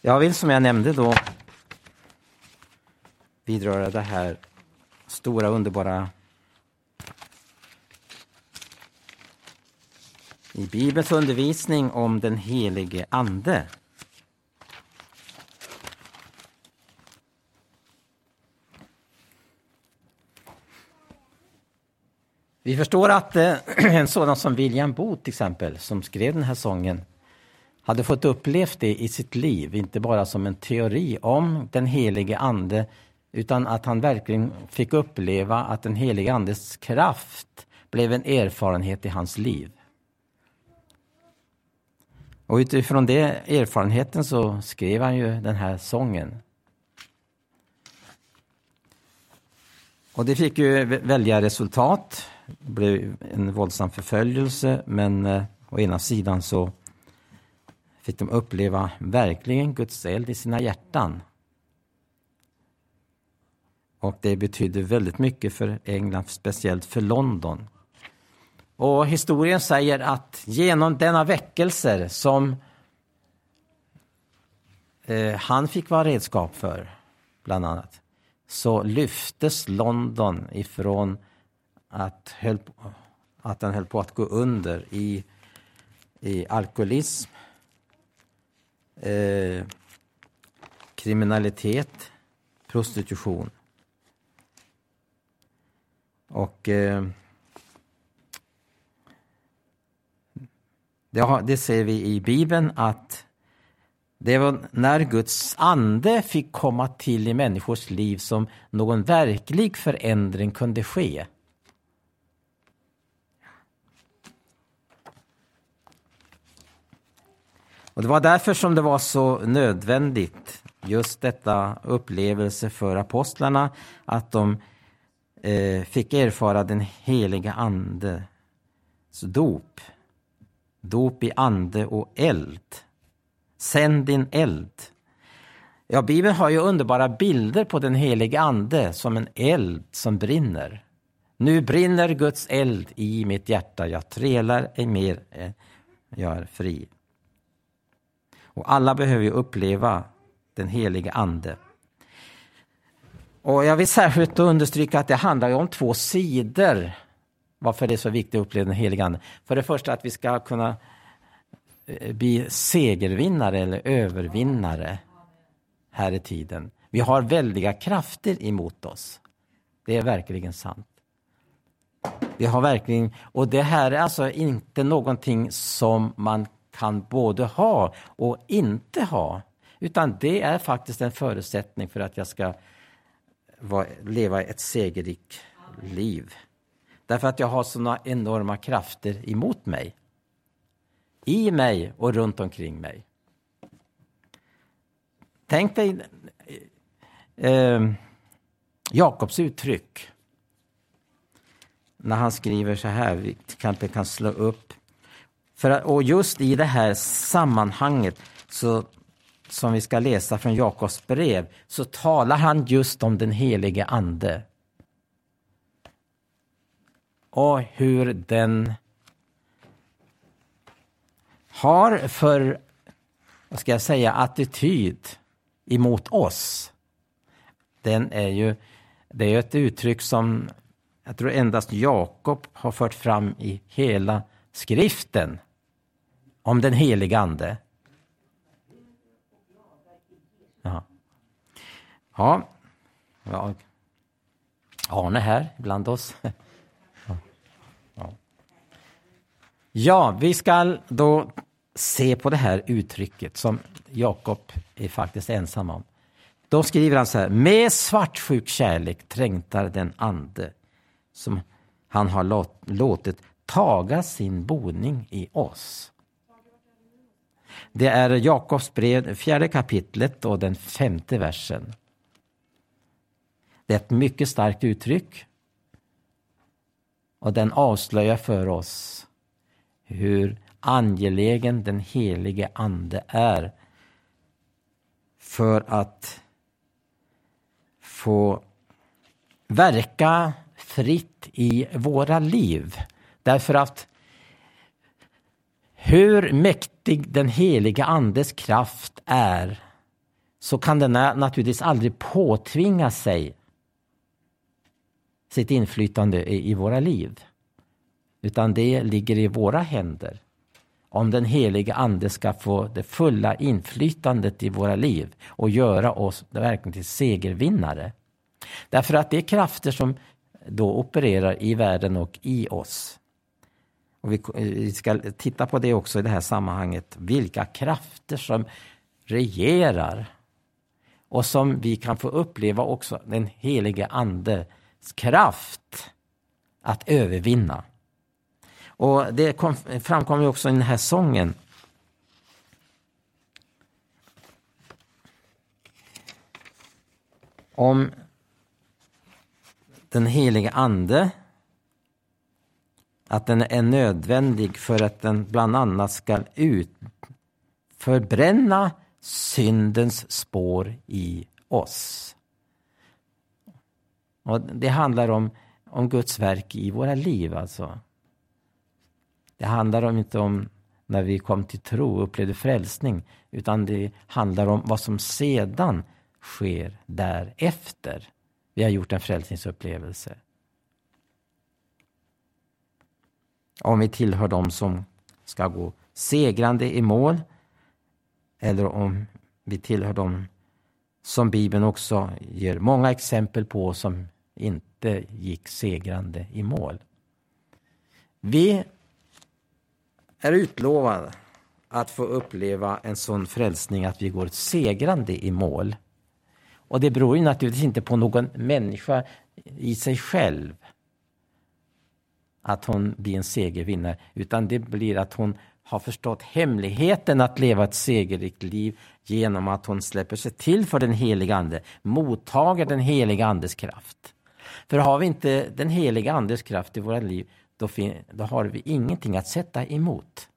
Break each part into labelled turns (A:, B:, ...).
A: Jag vill som jag nämnde då vidröra det här stora underbara i Bibelns undervisning om den helige Ande. Vi förstår att eh, en sådan som William Booth till exempel, som skrev den här sången, hade fått uppleva det i sitt liv, inte bara som en teori om den helige Ande, utan att han verkligen fick uppleva att den helige Andes kraft blev en erfarenhet i hans liv. Och utifrån den erfarenheten så skrev han ju den här sången. Och det fick ju välja resultat. Det blev en våldsam förföljelse, men eh, å ena sidan så fick de uppleva verkligen Guds eld i sina hjärtan. Och det betydde väldigt mycket för England, speciellt för London. Och historien säger att genom denna väckelser som eh, han fick vara redskap för, bland annat, så lyftes London ifrån att, höll, att den höll på att gå under i, i alkoholism, eh, kriminalitet, prostitution. Och eh, det, har, det ser vi i Bibeln att det var när Guds ande fick komma till i människors liv som någon verklig förändring kunde ske. Och Det var därför som det var så nödvändigt, just detta upplevelse för apostlarna, att de eh, fick erfara den heliga Andes dop. Dop i ande och eld. Sänd din eld. Ja, Bibeln har ju underbara bilder på den helige Ande som en eld som brinner. Nu brinner Guds eld i mitt hjärta, jag trälar ej mer, eh, jag är fri. Och alla behöver ju uppleva den helige Ande. Och jag vill särskilt understryka att det handlar om två sidor varför det är så viktigt att uppleva den helige Ande. För det första att vi ska kunna eh, bli segervinnare eller övervinnare här i tiden. Vi har väldiga krafter emot oss. Det är verkligen sant. Vi har verkligen, och det här är alltså inte någonting som man kan både ha och inte ha. Utan det är faktiskt en förutsättning för att jag ska leva ett segerrikt liv. Därför att jag har såna enorma krafter emot mig. I mig och runt omkring mig. Tänk dig eh, Jakobs uttryck. När han skriver så här, vi kanske kan slå upp. För, och just i det här sammanhanget så som vi ska läsa från Jakobs brev, så talar han just om den helige Ande. Och hur den har för, vad ska jag säga, attityd emot oss. Den är ju, det är ett uttryck som jag tror endast Jakob har fört fram i hela skriften om den helige Ande. Ja, ja. Arne här bland oss. Ja. ja, vi ska då se på det här uttrycket som Jakob är faktiskt ensam om. Då skriver han så här, med svartsjuk kärlek trängtar den ande som han har låtit taga sin boning i oss. Det är Jakobs brev, fjärde kapitlet och den femte versen. Det är ett mycket starkt uttryck. Och den avslöjar för oss hur angelägen den helige Ande är för att få verka fritt i våra liv. Därför att hur mäktig den heliga Andes kraft är så kan den naturligtvis aldrig påtvinga sig sitt inflytande i, i våra liv. Utan det ligger i våra händer. Om den heliga Ande ska få det fulla inflytandet i våra liv och göra oss verkligen till segervinnare. Därför att det är krafter som då opererar i världen och i oss. Och eh, vi ska titta på det också i det här sammanhanget. Vilka krafter som regerar och som vi kan få uppleva också den helige Andes kraft att övervinna. Och det kom, framkommer också i den här sången. Om den helige Ande att den är nödvändig för att den bland annat ska ut förbränna syndens spår i oss. Och det handlar om, om Guds verk i våra liv. alltså. Det handlar om, inte om när vi kom till tro och upplevde frälsning, utan det handlar om vad som sedan sker därefter. Vi har gjort en frälsningsupplevelse. Om vi tillhör dem som ska gå segrande i mål eller om vi tillhör dem som Bibeln också ger många exempel på som inte gick segrande i mål. Vi är utlovade att få uppleva en sån frälsning att vi går segrande i mål. Och det beror ju naturligtvis inte på någon människa i sig själv att hon blir en segervinnare, utan det blir att hon har förstått hemligheten att leva ett segerrikt liv genom att hon släpper sig till för den heliga Ande, mottager den heliga Andes kraft. För har vi inte den heliga Andes kraft i våra liv, då, då har vi ingenting att sätta emot.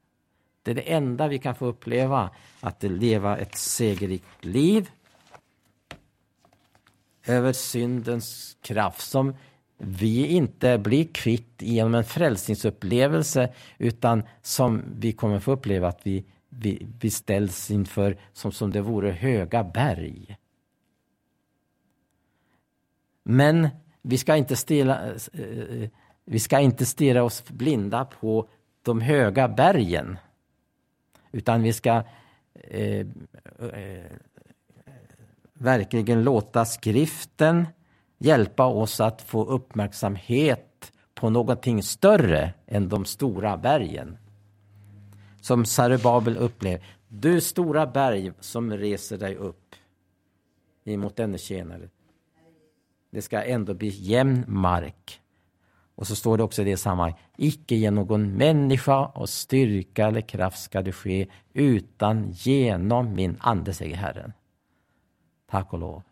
A: Det är det enda vi kan få uppleva, att leva ett segerrikt liv över syndens kraft som vi inte blir kvitt genom en frälsningsupplevelse utan som vi kommer få uppleva att vi, vi, vi ställs inför som, som det vore höga berg. Men vi ska inte stela, eh, vi ska inte stirra oss blinda på de höga bergen. Utan vi ska eh, eh, verkligen låta skriften hjälpa oss att få uppmärksamhet på någonting större än de stora bergen. Som Sarubabel upplever. Du stora berg som reser dig upp emot denne tjänare. Det ska ändå bli jämn mark. Och så står det också i det sammanhanget, icke genom någon människa och styrka eller kraft ska det ske, utan genom min ande, säger Herren. Tack och lov.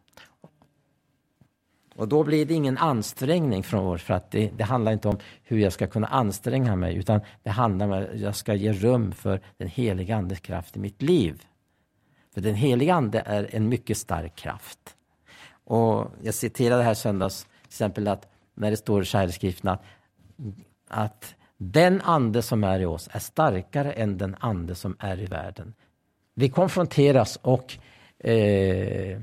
A: Och då blir det ingen ansträngning från vår, för att det, det, handlar inte om hur jag ska kunna anstränga mig, utan det handlar om att jag ska ge rum för den heliga Andes kraft i mitt liv. För den heliga Ande är en mycket stark kraft. Och jag citerade här söndags, till exempel att när det står i skriften att, att den ande som är i oss är starkare än den ande som är i världen. Vi konfronteras och eh,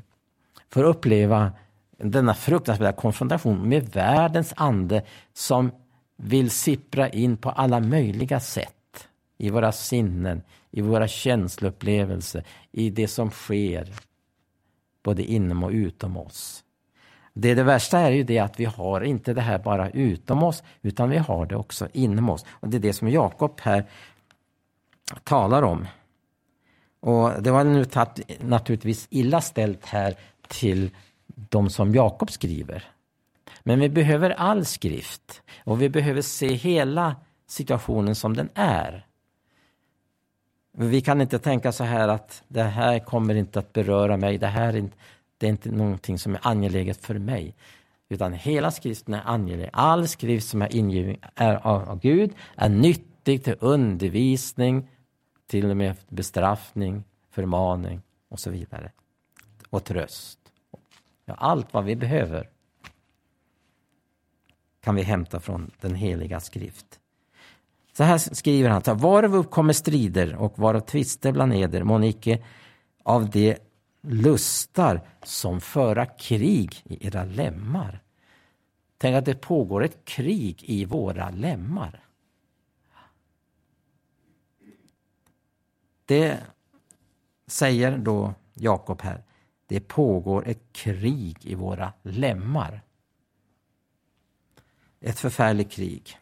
A: får uppleva denna fruktansvärda konfrontation med världens ande som vill sippra in på alla möjliga sätt i våra sinnen, i våra känsloupplevelser, i det som sker både inom och utom oss. Det, det värsta är ju det att vi har inte det här bara utom oss, utan vi har det också inom oss. Och Det är det som Jakob här talar om. Och Det var nu naturligtvis illa ställt här till de som Jakob skriver. Men vi behöver all skrift och vi behöver se hela situationen som den är. Vi kan inte tänka så här att det här kommer inte att beröra mig, det här är inte, det är inte någonting som är angeläget för mig. Utan hela skriften är angelägen. All skrift som är ingiven är av Gud är nyttig till undervisning, till och med bestraffning, förmaning och så vidare. Och tröst. Ja, allt vad vi behöver kan vi hämta från den heliga skrift. Så här skriver han, varav uppkommer strider och varav tvister bland eder, må icke av de lustar som föra krig i era lemmar. Tänk att det pågår ett krig i våra lemmar. Det säger då Jakob här. Det pågår ett krig i våra lemmar. Ett förfärligt krig.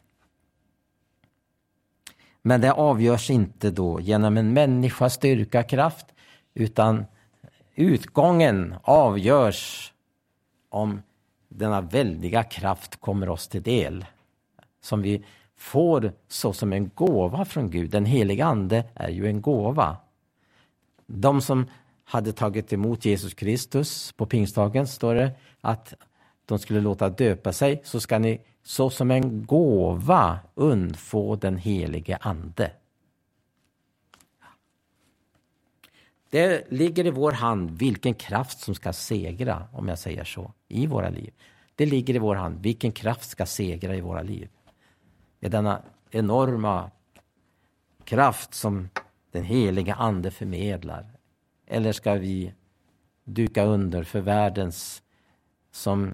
A: Men det avgörs inte då genom en människas styrka, kraft, utan utgången avgörs om denna väldiga kraft kommer oss till del. Som vi får så som en gåva från Gud. Den heliga Ande är ju en gåva. De som hade tagit emot Jesus Kristus på pingstdagen står det att de skulle låta döpa sig, så ska ni så som en gåva undfå den helige Ande. Det ligger i vår hand vilken kraft som ska segra, om jag säger så, i våra liv. Det ligger i vår hand vilken kraft ska segra i våra liv. Det är denna enorma kraft som den heliga Ande förmedlar. Eller ska vi duka under för världens som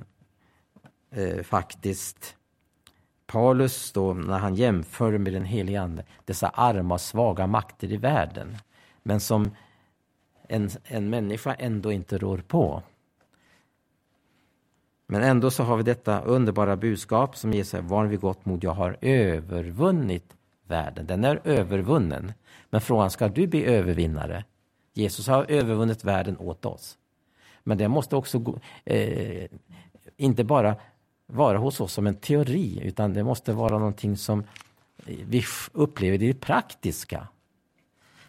A: eh, faktiskt Paulus då, när han jämför med den helige Ande, dessa arma och svaga makter i världen, men som en, en människa ändå inte rår på. Men ändå så har vi detta underbara budskap som ger sig var vid gott mod, jag har övervunnit världen. Den är övervunnen. Men frågan, ska du bli övervinnare? Jesus har övervunnit världen åt oss. Men det måste också gå, eh, inte bara vara hos oss som en teori, utan det måste vara någonting som vi upplever i det praktiska.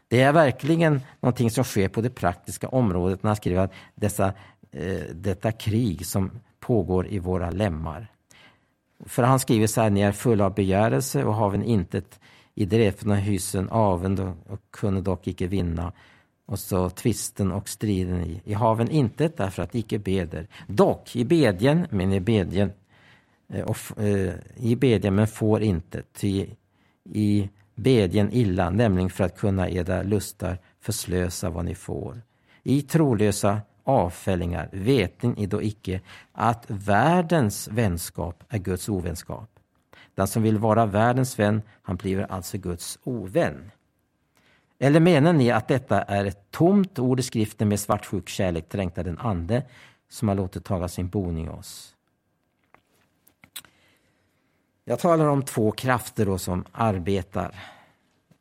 A: Det är verkligen någonting som sker på det praktiska området när han skriver att dessa, eh, detta krig som pågår i våra lemmar. För han skriver så här, ni är fulla av begärelse och haven intet i dräpna hysen avund och kunde dock icke vinna. Och så tvisten och striden i, i haven intet därför att icke beder. Dock i bedjen, men i bedjen eh, och, eh, i bedjen, men får inte, ty i bedjen illa, nämligen för att kunna edra lustar förslösa vad ni får. I trolösa avfällingar vet ni då icke att världens vänskap är Guds ovänskap. Den som vill vara världens vän, han blir alltså Guds ovän. Eller menar ni att detta är ett tomt ord i skriften med svartsjuk kärlek trängtar den ande som har låtit taga sin boning i oss? Jag talar om två krafter då som arbetar,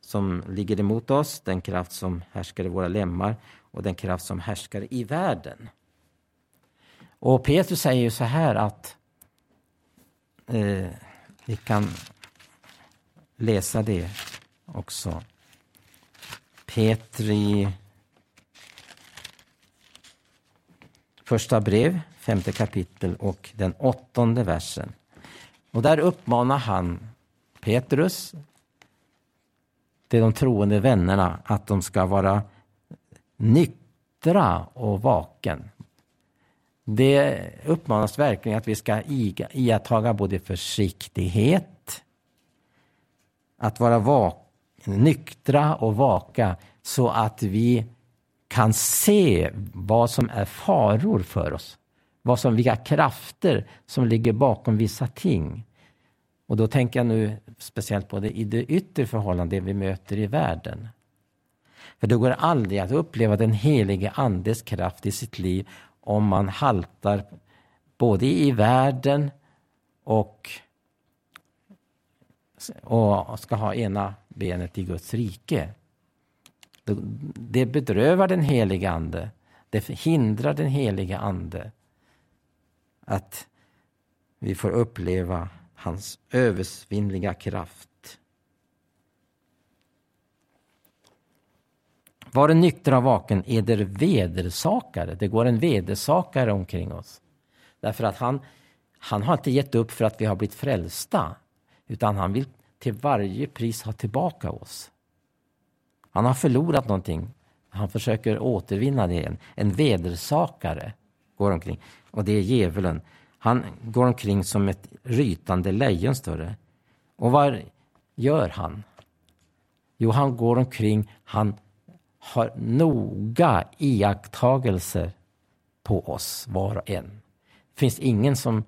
A: som ligger emot oss, den kraft som härskar i våra lemmar och den kraft som härskar i världen. Och Petrus säger ju så här att eh, vi kan läsa det också. Petri första brev, femte kapitel och den åttonde versen. Och där uppmanar han Petrus till de troende vännerna att de ska vara nyktra och vaken. Det uppmanas verkligen att vi ska iakttaga både försiktighet, att vara vaken nyktra och vaka så att vi kan se vad som är faror för oss vad som, vilka krafter som ligger bakom vissa ting. Och då tänker jag nu speciellt på det i det yttre förhållandet vi möter i världen. För det går aldrig att uppleva den helige Andes kraft i sitt liv om man haltar både i världen och, och ska ha ena benet i Guds rike. Det bedrövar den helige Ande. Det hindrar den helige Ande att vi får uppleva hans översvinnliga kraft. Var en nykter och vaken eder vedersakare. Det går en vedersakare omkring oss. Därför att han, han har inte gett upp för att vi har blivit frälsta. Utan han vill till varje pris ha tillbaka oss. Han har förlorat någonting. Han försöker återvinna det igen. En vedersakare går omkring. Och det är djävulen. Han går omkring som ett rytande lejon, större. Och vad gör han? Jo, han går omkring, han har noga iakttagelser på oss, var och en. Det finns ingen som,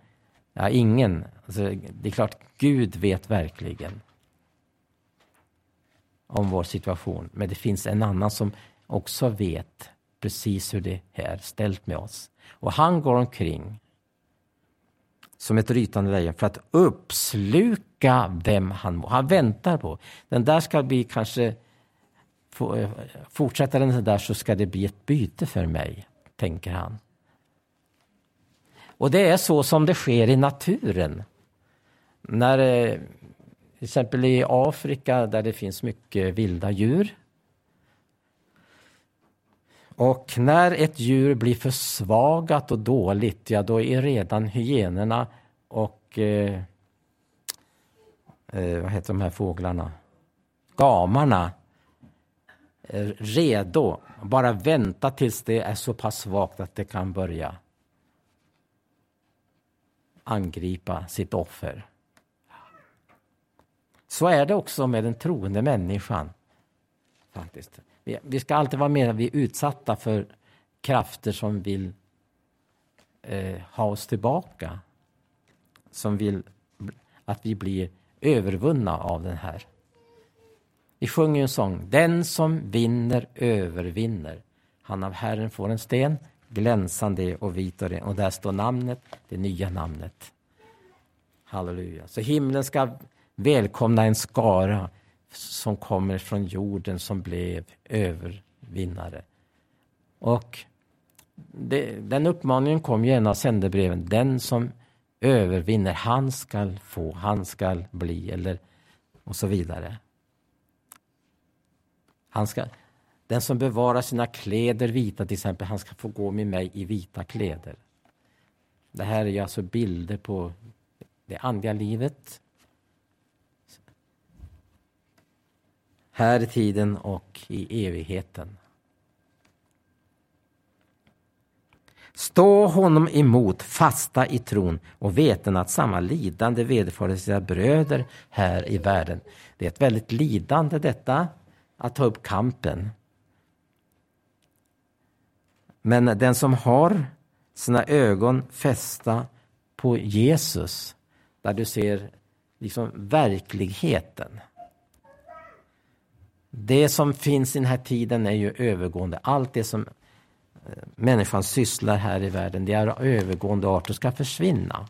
A: ja ingen, alltså, det är klart Gud vet verkligen om vår situation. Men det finns en annan som också vet precis hur det är ställt med oss. Och han går omkring som ett rytande lejon för att uppsluka vem han må. Han väntar på. Den där ska bli kanske... Eh, fortsätter den där så ska det bli ett byte för mig, tänker han. Och det är så som det sker i naturen. När eh, till exempel i Afrika där det finns mycket vilda djur. Och när ett djur blir försvagat och dåligt, ja då är redan hyenorna och eh, eh vad heter de här fåglarna? Gamarna eh, redo. Bara vänta tills det är så pass svagt att det kan börja angripa sitt offer. Så är det också med den troende människan. Faktiskt. Vi, ska alltid vara med vi är utsatta för krafter som vill eh, ha oss tillbaka. Som vill att vi blir övervunna av den här. Vi sjunger en sång. Den som vinner övervinner. Han av Herren får en sten, glänsande och vit och ren. Och där står namnet, det nya namnet. Halleluja. Så himlen ska välkomna en skara som kommer från jorden som blev övervinnare. Och det, den uppmaningen kom i en av sändebreven. Den som övervinner, han skall få, han skall bli, eller och så vidare. Han ska, den som bevarar sina kläder vita, till exempel, han ska få gå med mig i vita kläder. Det här är ju alltså bilder på det andliga livet. Här i tiden och i evigheten. Stå honom emot, fasta i tron och veten att samma lidande vederfares sina bröder här i världen. Det är ett väldigt lidande detta, att ta upp kampen. Men den som har sina ögon fästa på Jesus, där du ser liksom verkligheten. Det som finns i den här tiden är ju övergående. Allt det som eh, människan sysslar här i världen, det är övergående art och ska försvinna.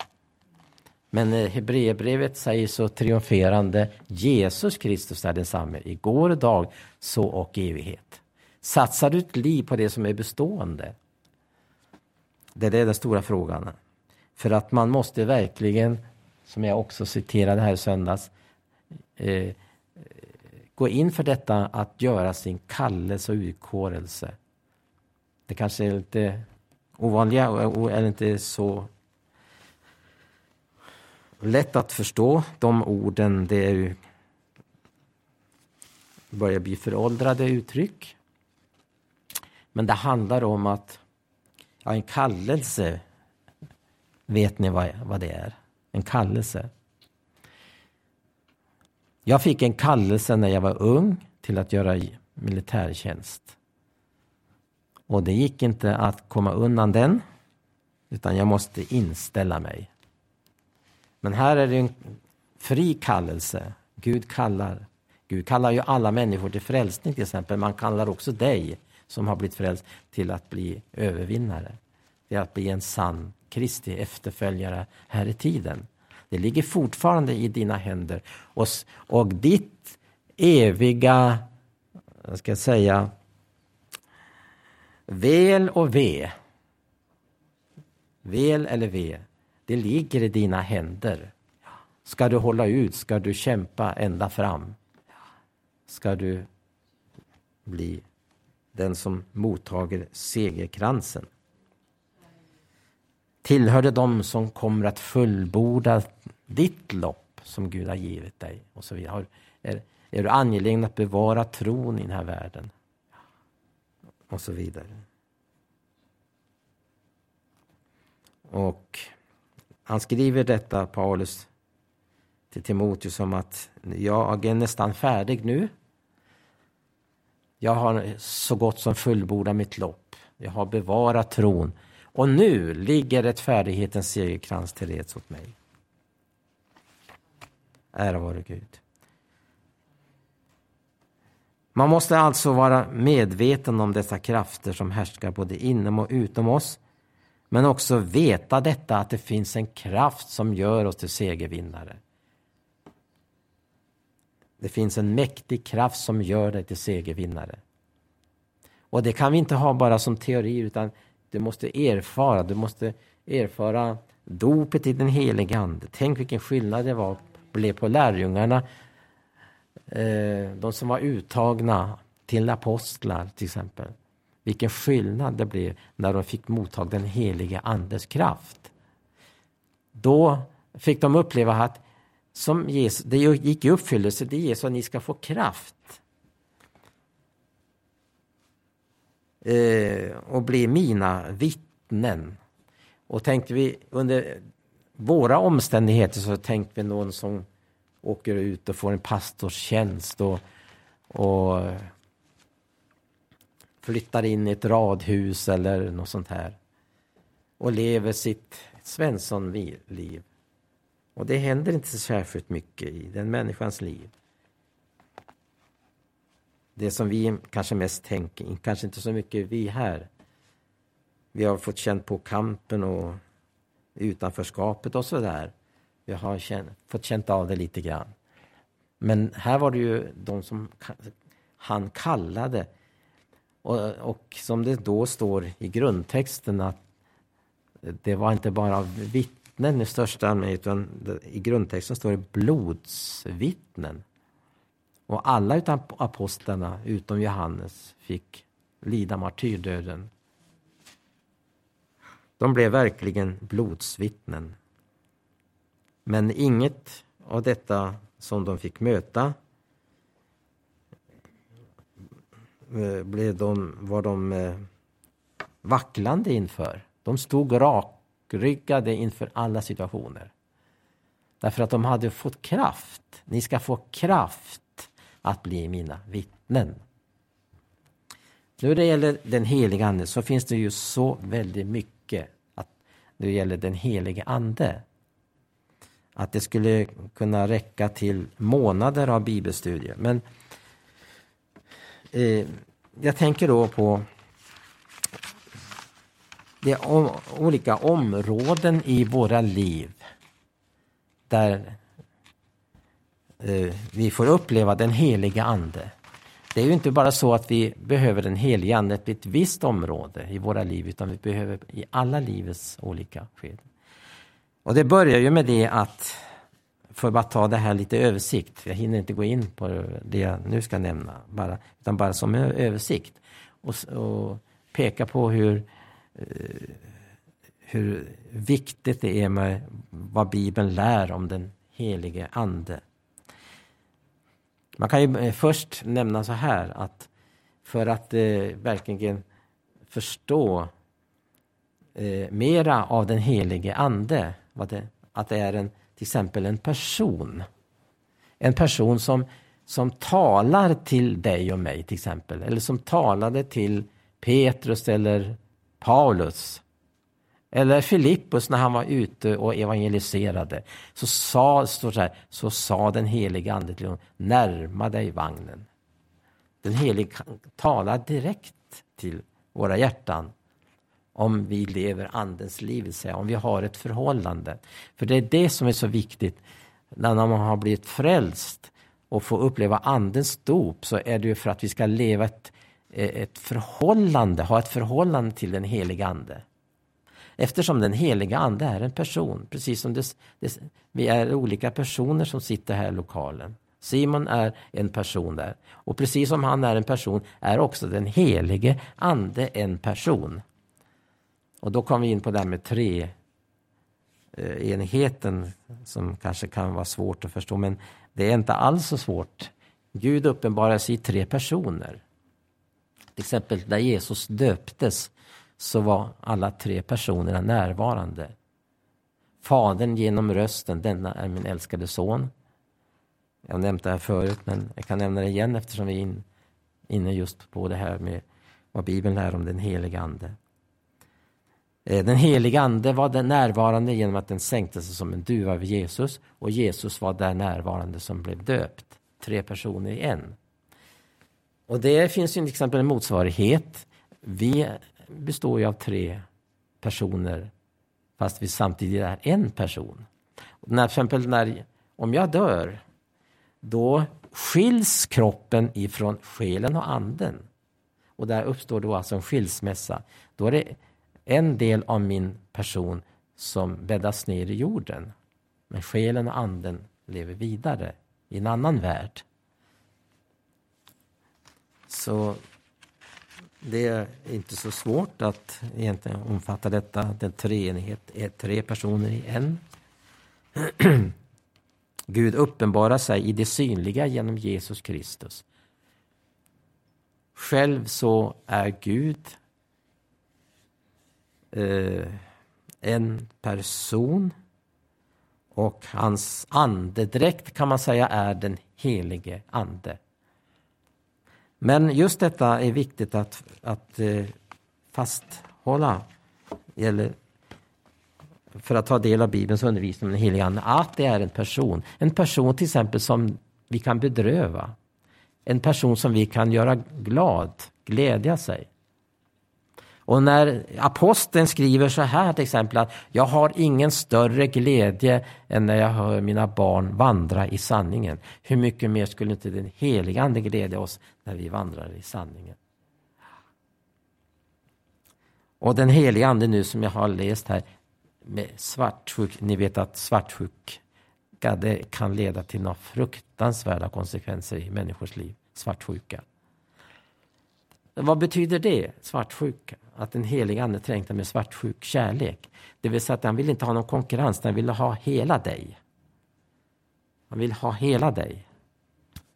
A: Men eh, Hebreerbrevet säger så triumferande, Jesus Kristus är densamme, igår, idag, så och evighet. Satsar du ett liv på det som är bestående? Det är den stora frågan. För att man måste verkligen, som jag också citerade här i söndags, eh, gå in för detta att göra sin kallelse och utkårelse. Det kanske är lite ovanliga och är inte så lätt att förstå de orden. Det är ju börjar bli föråldrade uttryck. Men det handlar om att ja, en kallelse, vet ni vad, vad det är? En kallelse. Jag fick en kallelse när jag var ung till att göra militärtjänst. Och det gick inte att komma undan den, utan jag måste inställa mig. Men här är det en fri kallelse. Gud kallar. Gud kallar ju alla människor till frälsning till exempel. Man kallar också dig som har blivit frälst till att bli övervinnare. Till att bli en sann Kristi efterföljare här i tiden. Det ligger fortfarande i dina händer. Och, och ditt eviga, jag ska säga, väl och ve. Väl eller ve, det ligger i dina händer. Ska du hålla ut, ska du kämpa ända fram. Ska du bli den som mottager segerkransen tillhör de som kommer att fullborda ditt lopp som Gud har givit dig. Och så vidare. Är, är du angelägen att bevara tron i den här världen? Och så vidare. Och han skriver detta, Paulus, till Timoteus om att jag är nästan färdig nu. Jag har så gott som fullbordat mitt lopp. Jag har bevarat tron. Och nu ligger rättfärdighetens segerkrans till reds åt mig. Ära vare Gud. Man måste alltså vara medveten om dessa krafter som härskar både inom och utom oss. Men också veta detta att det finns en kraft som gör oss till segervinnare. Det finns en mäktig kraft som gör dig till segervinnare. Och det kan vi inte ha bara som teori utan du måste erfara, du måste erfara dopet i den helige Ande. Tänk vilken skillnad det var, blev på lärjungarna. Eh, de som var uttagna till apostlar till exempel. Vilken skillnad det blev när de fick mottag den helige Andes kraft. Då fick de uppleva att som Jesus, det gick i uppfyllelse, det är så att ni ska få kraft. Eh, och bli mina vittnen. Och tänkte vi under våra omständigheter så tänkte vi någon som åker ut och får en pastorstjänst och, och flyttar in i ett radhus eller något sånt här och lever sitt Svenssonliv. Och det händer inte särskilt mycket i den människans liv. Det som vi kanske mest tänker, kanske inte så mycket vi här. Vi har fått känna på kampen och utanförskapet och sådär. Vi har känt, fått känna av det lite grann. Men här var det ju de som han kallade. Och, och som det då står i grundtexten att det var inte bara vitt vittnen i största allmänhet, utan i grundtexten står det blodsvittnen. Och alla utan apostlarna, utom Johannes, fick lida martyrdöden. De blev verkligen blodsvittnen. Men inget av detta som de fick möta eh, blev de, var de eh, vacklande inför. De stod rak rakryggade inför alla situationer. Därför att de hade fått kraft. Ni ska få kraft att bli mina vittnen. När det gäller den heliga Ande så finns det ju så väldigt mycket att när det gäller den helige Ande. Att det skulle kunna räcka till månader av bibelstudier. Men eh, jag tänker då på det är olika områden i våra liv där eh, vi får uppleva den heliga Ande. Det är ju inte bara så att vi behöver den heliga Ande på ett visst område i våra liv, utan vi behöver i alla livets olika skeden. Och det börjar ju med det att, för att bara ta det här lite översikt, jag hinner inte gå in på det jag nu ska nämna, bara, utan bara som översikt. Och, och peka på hur Eh, hur viktigt det är med vad Bibeln lär om den helige Ande. Man kan ju eh, först nämna så här att för att eh, verkligen förstå eh, mera av den helige Ande, det, att det är en, till exempel en person. En person som, som talar till dig och mig till exempel, eller som talade till Petrus eller Paulus eller Filippus när han var ute och evangeliserade. Så sa, står så, här, så sa den helige Ande till honom, närma dig vagnen. Den helige talar direkt till våra hjärtan om vi lever Andens liv, säga, om vi har ett förhållande. För det är det som är så viktigt när man har blivit frälst och får uppleva Andens dop så är det ju för att vi ska leva ett Eh, ett förhållande, ha ett förhållande till den heliga Ande. Eftersom den heliga Ande är en person, precis som det, det, vi är olika personer som sitter här i lokalen. Simon är en person där. Och precis som han är en person är också den helige Ande en person. Och då kommer vi in på det här med tre eh, enheten som kanske kan vara svårt att förstå, men det är inte alls så svårt. Gud uppenbarar sig i tre personer. Till exempel där Jesus döptes så var alla tre personerna närvarande. Fadern genom rösten, denna är min älskade son. Jag har nämnt det här förut, men jag kan nämna det igen eftersom vi är inne just på det här med vad Bibeln lär om den helige Ande. Eh, den helige Ande var där närvarande genom att den sänkte sig som en duva över Jesus och Jesus var där närvarande som blev döpt. Tre personer i en. Och det finns ju till exempel en motsvarighet. Vi består ju av tre personer fast vi samtidigt är en person. När, till exempel när, om jag dör, då skiljs kroppen ifrån själen och anden. Och där uppstår då alltså en skilsmässa. Då är det en del av min person som bäddas ner i jorden. Men själen och anden lever vidare i en annan värld. Så det är inte så svårt att egentligen omfatta detta. Den treenighet är tre personer i en. Gud uppenbarar sig i det synliga genom Jesus Kristus. Själv så är Gud eh, en person och hans andedräkt kan man säga är den helige ande. Men just detta är viktigt att, att eh, fasthålla Eller för att ta del av Bibelns undervisning om den helige Ande, att det är en person. En person till exempel som vi kan bedröva. En person som vi kan göra glad, glädja sig. Och när aposteln skriver så här till exempel att jag har ingen större glädje än när jag hör mina barn vandra i sanningen. Hur mycket mer skulle inte den helige Ande glädja oss när vi vandrar i sanningen? Och den helige Ande nu som jag har läst här med svartsjuk, ni vet att svartsjuka det kan leda till några fruktansvärda konsekvenser i människors liv. Svartsjuka. Vad betyder det, svartsjuka? Att den helige Ande trängtar med svartsjuk kärlek. Det vill säga att han vill inte ha någon konkurrens, han vill ha hela dig. Han vill ha hela dig.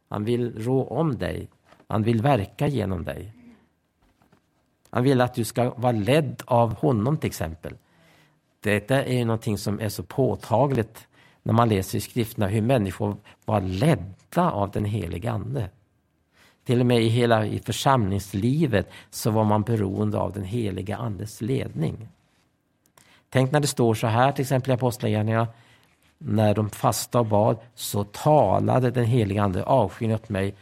A: Han vill rå om dig. Han vill verka genom dig. Han vill att du ska vara ledd av honom till exempel. Detta är någonting som är så påtagligt när man läser i skrifterna hur människor var ledda av den helige Ande. Till och med i hela i församlingslivet så var man beroende av den heliga Andes ledning. Tänk när det står så här till exempel i Apostlagärningarna. När de fasta och bad så talade den heliga Ande avskyn åt mig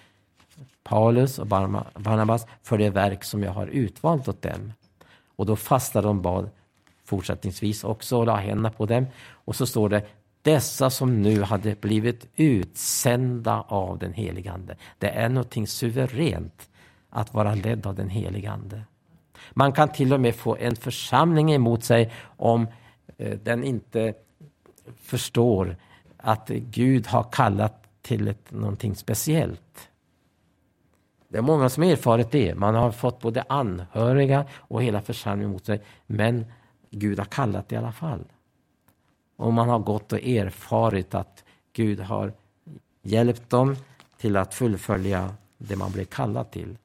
A: Paulus och Barnabas för det verk som jag har utvalt åt dem. Och då fastade de bad fortsättningsvis också och la händerna på dem. Och så står det dessa som nu hade blivit utsända av den helige Ande. Det är någonting suveränt att vara ledd av den helige Ande. Man kan till och med få en församling emot sig om eh, den inte förstår att Gud har kallat till ett, någonting speciellt. Det är många som erfarit det. Man har fått både anhöriga och hela församlingen emot sig. Men Gud har kallat i alla fall. Och man har gått och erfarit att Gud har hjälpt dem till att fullfölja det man blev kallad till.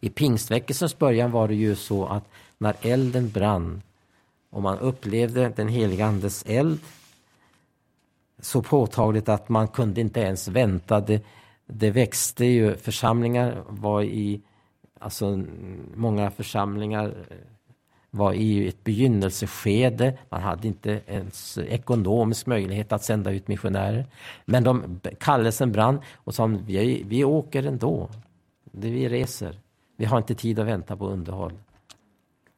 A: I pingstväckelsens början var det ju så att när elden brann och man upplevde den heliga Andes eld så påtagligt att man kunde inte ens vänta. Det, det växte ju, församlingar var i, alltså många församlingar var i ett begynnelseskede. Man hade inte ens ekonomisk möjlighet att sända ut missionärer. Men de, kallelsen brann och sa vi, vi åker ändå. Vi reser. Vi har inte tid att vänta på underhåll.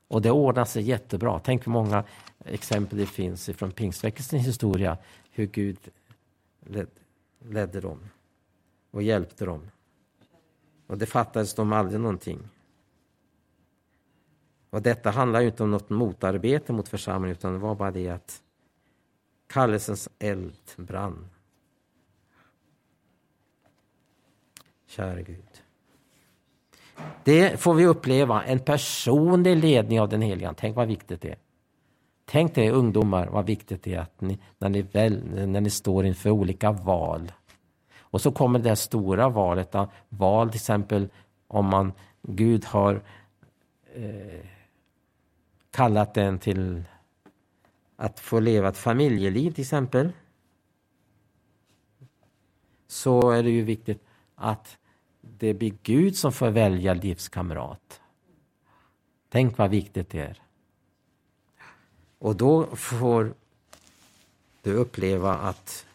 A: Och det ordnade sig jättebra. Tänk hur många exempel det finns från pingstväckelsens historia. Hur Gud led, ledde dem och hjälpte dem. Och det fattades dem aldrig någonting. Och detta handlar ju inte om något motarbete mot församlingen utan det var bara det att kallelsens eld brann. Kära Gud. Det får vi uppleva, en personlig ledning av den heliga Tänk vad viktigt det är. Tänk dig ungdomar vad viktigt det är att ni, när, ni väl, när ni står inför olika val. Och så kommer det stora valet, val till exempel om man, Gud har eh, kallat den till att få leva ett familjeliv till exempel så är det ju viktigt att det blir Gud som får välja livskamrat. Tänk vad viktigt det är. Och då får du uppleva att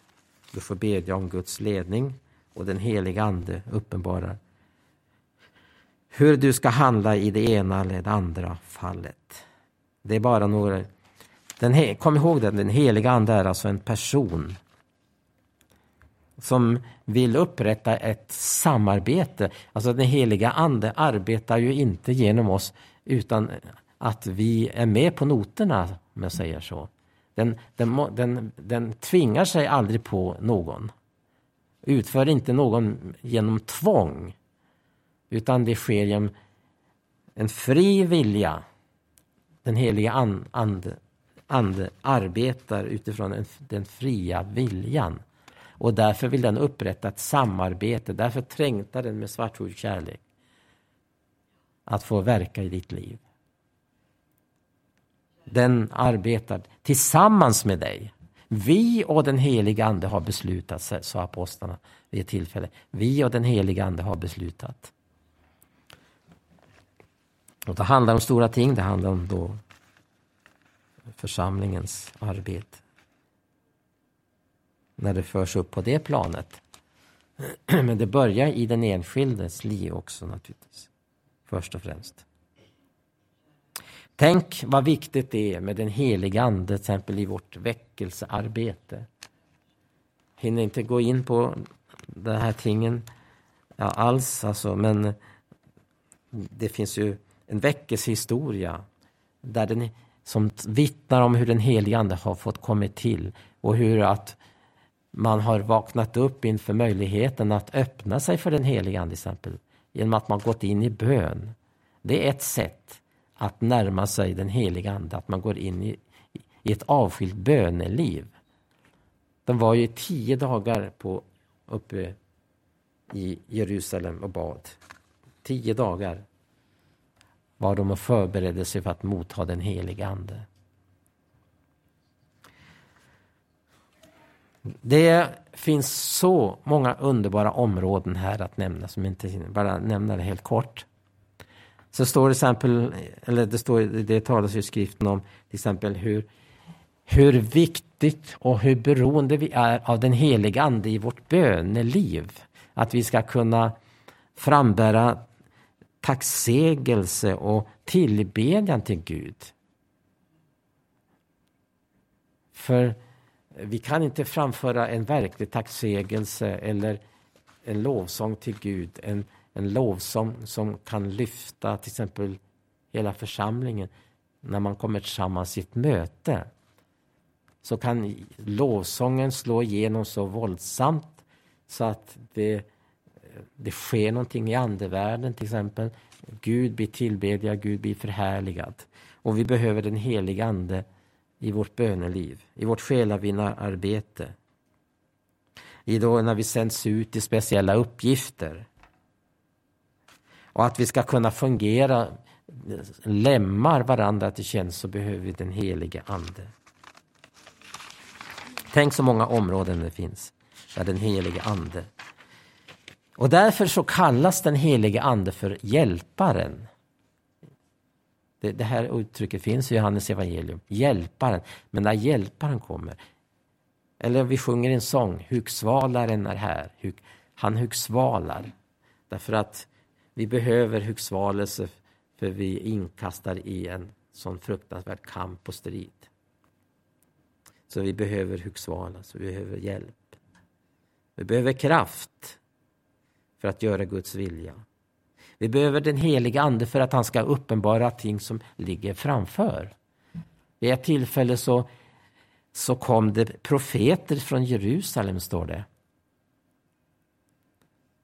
A: du får bedja om Guds ledning och den heliga Ande uppenbarar hur du ska handla i det ena eller det andra fallet. Det är bara några... Den, kom ihåg det, den heliga Ande är alltså en person som vill upprätta ett samarbete. Alltså den heliga Ande arbetar ju inte genom oss utan att vi är med på noterna, om jag säger så. Den, den, den, den tvingar sig aldrig på någon. Utför inte någon genom tvång. Utan det sker genom en fri vilja. Den heliga and, ande, ande arbetar utifrån en, den fria viljan. Och därför vill den upprätta ett samarbete. Därför trängtar den med svartsjuk kärlek. Att få verka i ditt liv. Den arbetar tillsammans med dig. Vi och den heliga Ande har beslutat, sa apostlarna vid ett tillfälle. Vi och den heliga Ande har beslutat. Och det handlar om stora ting. Det handlar om då församlingens arbete. När det förs upp på det planet. Men det börjar i den enskildes liv också naturligtvis. Först och främst. Tänk vad viktigt det är med den heliga Ande till exempel i vårt väckelsearbete. Hinner inte gå in på de här tingen ja, alls, alltså, men det finns ju en väckelsehistoria där den, som vittnar om hur den helige Ande har fått kommit till och hur att man har vaknat upp inför möjligheten att öppna sig för den helige Ande till exempel genom att man gått in i bön. Det är ett sätt att närma sig den heliga Ande, att man går in i, i ett avskilt böneliv. De var ju tio dagar på, uppe i Jerusalem och bad. Tio dagar var de och förberedde sig för att motta den helige Ande. Det finns så många underbara områden här att nämna, som inte bara nämna det helt kort. Så står det exempel, eller det, står, det talas i skriften om till exempel hur, hur viktigt och hur beroende vi är av den heliga Ande i vårt böneliv. Att vi ska kunna frambära tacksägelse och tillbedjan till Gud. För vi kan inte framföra en verklig tacksägelse eller en lovsång till Gud, en, en lovsång som kan lyfta till exempel hela församlingen när man kommer tillsammans i ett möte. Så kan lovsången slå igenom så våldsamt så att det, det sker någonting i andevärlden till exempel. Gud blir tillbedjad, Gud blir förhärligad. Och vi behöver den heliga Ande i vårt böneliv, i vårt själavinnararbete. I då när vi sänds ut i speciella uppgifter. Och att vi ska kunna fungera, lämmar varandra till tjänst så behöver vi den helige Ande. Tänk så många områden det finns där den helige Ande. Och därför så kallas den helige Ande för hjälparen. Det, det här uttrycket finns i Johannes evangelium. Hjälparen. Men när hjälparen kommer. Eller vi sjunger en sång. Hugsvalaren är här. Han hugsvalar. Därför att vi behöver hugsvalelse för vi är inkastade i en sån fruktansvärd kamp och strid. Så vi behöver hugsvalas, vi behöver hjälp. Vi behöver kraft för att göra Guds vilja. Vi behöver den helige Ande för att han ska uppenbara ting som ligger framför. Vid ett tillfälle så, så kom det profeter från Jerusalem, står det.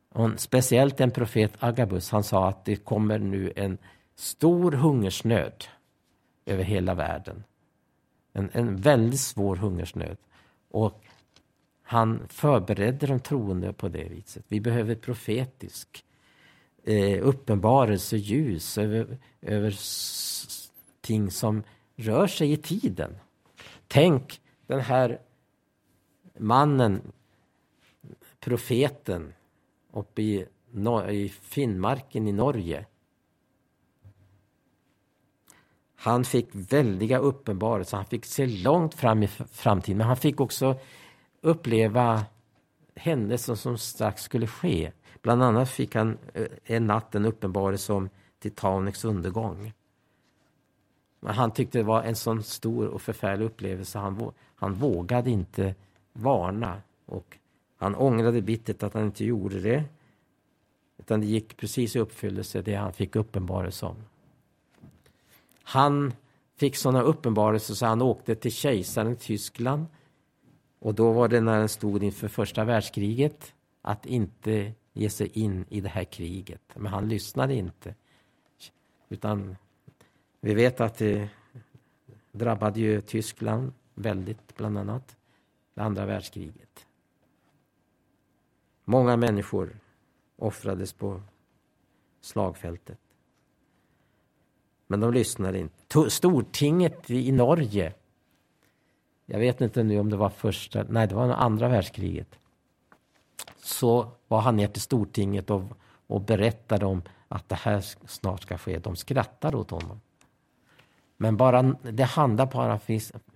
A: Och speciellt en profet Agabus, han sa att det kommer nu en stor hungersnöd över hela världen. En, en väldigt svår hungersnöd. Och han förberedde de troende på det viset. Vi behöver profetisk eh, uppenbarelse, ljus över, över ting som rör sig i tiden. Tänk den här mannen, profeten uppe i i Finnmarken i Norge. Han fick väldiga uppenbarelser, han fick se långt fram i framtiden, men han fick också uppleva händelser som strax skulle ske. Bland annat fick han eh, en natt en uppenbarelse om Titanics undergång. Men han tyckte det var en sån stor och förfärlig upplevelse. Han, han vågade inte varna. Och han ångrade bittert att han inte gjorde det. Utan det gick precis i uppfyllelse det han fick uppenbarelse om. Han fick sådana uppenbarelser så han åkte till kejsaren i Tyskland. Och då var det när han stod inför första världskriget att inte ge sig in i det här kriget. Men han lyssnade inte. Utan vi vet att det drabbade ju Tyskland väldigt, bland annat, det andra världskriget. Många människor offrades på slagfältet. Men de lyssnade inte. Stortinget i Norge, jag vet inte nu om det var första, nej det var andra världskriget. Så var han ner till Stortinget och, och berättade om att det här snart ska ske. De skrattade åt honom. Men bara, det handlar bara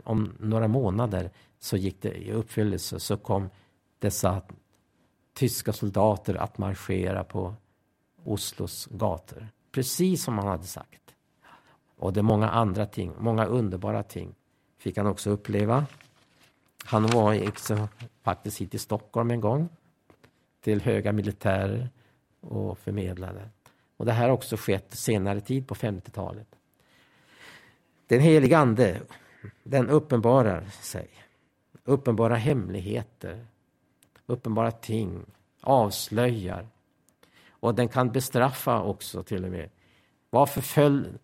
A: om några månader så gick det i uppfyllelse. Så kom dessa tyska soldater att marschera på Oslos gator. Precis som han hade sagt. Och det är många andra ting, många underbara ting fick han också uppleva. Han var också faktiskt hit till Stockholm en gång till höga militärer och förmedlade. Och det här har också skett senare tid på 50-talet. Den helige Ande, den uppenbarar sig. Uppenbara hemligheter, uppenbara ting, avslöjar. Och den kan bestraffa också till och med. Varför föll,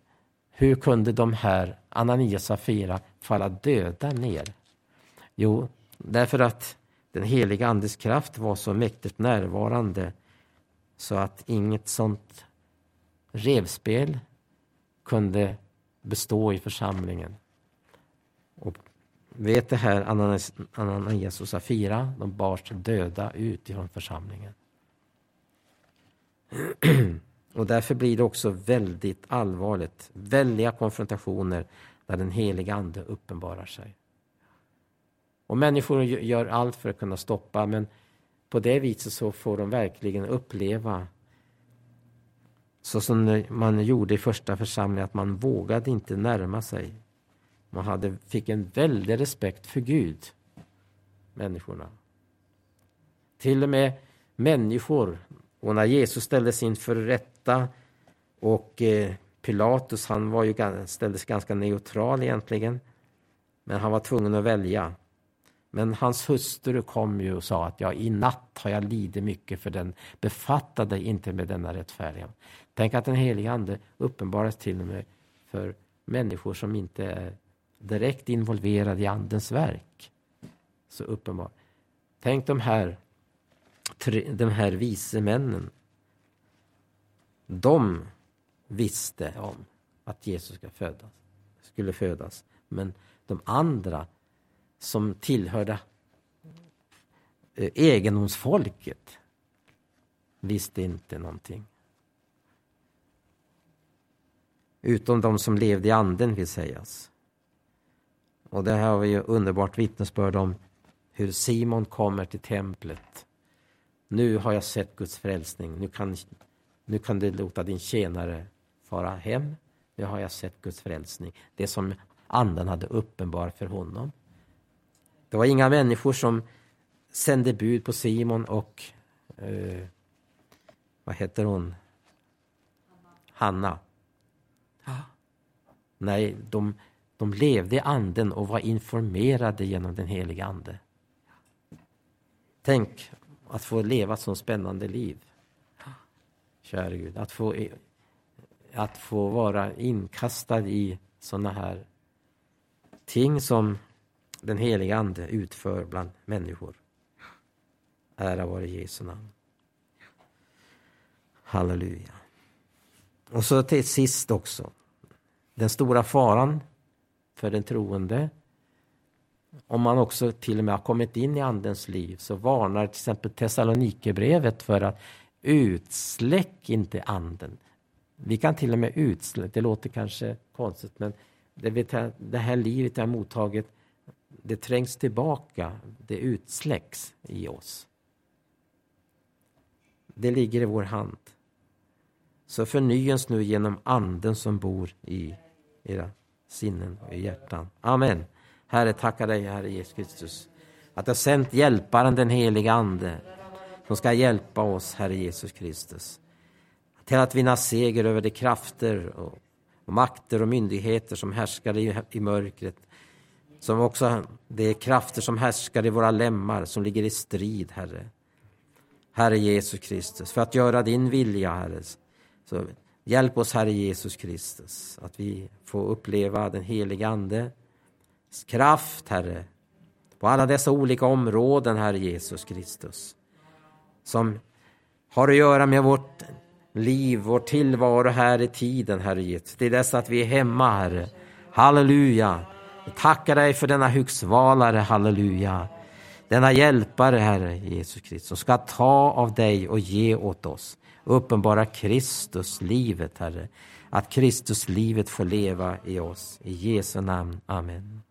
A: hur kunde de här Ananias och Safira falla döda ner? Jo, därför att den heliga Andes kraft var så mäktigt närvarande så att inget sånt revspel kunde bestå i församlingen. Och vet det här Ananias och Safira, de bars döda ut ifrån församlingen. Och därför blir det också väldigt allvarligt, väldiga konfrontationer när den heliga Ande uppenbarar sig. Och människor gör allt för att kunna stoppa, men på det viset så får de verkligen uppleva så som man gjorde i första församlingen, att man vågade inte närma sig. Man hade, fick en väldig respekt för Gud, människorna. Till och med människor, och när Jesus ställdes inför rätta och eh, Pilatus, han var ju, ställdes ganska neutral egentligen, men han var tvungen att välja. Men hans hustru kom ju och sa att ja, i natt har jag lidit mycket för den befattade inte med denna rättfärdiga. Tänk att den helige Ande uppenbaras till och med för människor som inte är direkt involverade i Andens verk. Så uppenbar. Tänk de här, de här vise männen. De visste om att Jesus ska födas, skulle födas. Men de andra som tillhörde eh, egendomsfolket visste inte någonting. Utom de som levde i anden vill sägas. Och det här har vi ju underbart vittnesbörd om hur Simon kommer till templet. Nu har jag sett Guds frälsning. Nu kan, nu kan du låta din tjänare fara hem. Nu har jag sett Guds frälsning. Det som anden hade uppenbarat för honom. Det var inga människor som sände bud på Simon och eh, vad heter hon? Hanna. Hanna. Nej, de, de levde i anden och var informerade genom den heliga ande. Tänk att få leva ett så spännande liv. Kära Gud, att få, att få vara inkastad i sådana här ting som den heliga Ande utför bland människor. Ära vare Jesu namn. Halleluja. Och så till sist också, den stora faran för den troende. Om man också till och med har kommit in i Andens liv så varnar till exempel Thessalonikerbrevet för att Utsläck inte anden. Vi kan till och med utsläcka, det låter kanske konstigt men det, det här livet jag mottagit, det trängs tillbaka, det utsläcks i oss. Det ligger i vår hand. Så förnyas nu genom anden som bor i era sinnen och hjärtan. Amen. Herre, tackar dig, Herre Jesus Kristus, att du har sänt hjälparen, den heliga Ande, som ska hjälpa oss, Herre Jesus Kristus, till att vinna seger över de krafter och, och makter och myndigheter som härskar i, i mörkret, som också de krafter som härskar i våra lemmar, som ligger i strid, Herre. Herre Jesus Kristus, för att göra din vilja, Herre. Så hjälp oss, Herre Jesus Kristus, att vi får uppleva den helige Andes kraft, Herre, på alla dessa olika områden, Herre Jesus Kristus, som har att göra med vårt liv, vår tillvaro här i tiden, Herre Jesus. Det är dess att vi är hemma, Herre. Halleluja. Jag tackar dig för denna Högsvalare, halleluja. Denna hjälpare, Herre Jesus Kristus, som ska ta av dig och ge åt oss. Uppenbara Kristus, livet, Herre. Att Kristus, livet får leva i oss. I Jesu namn. Amen.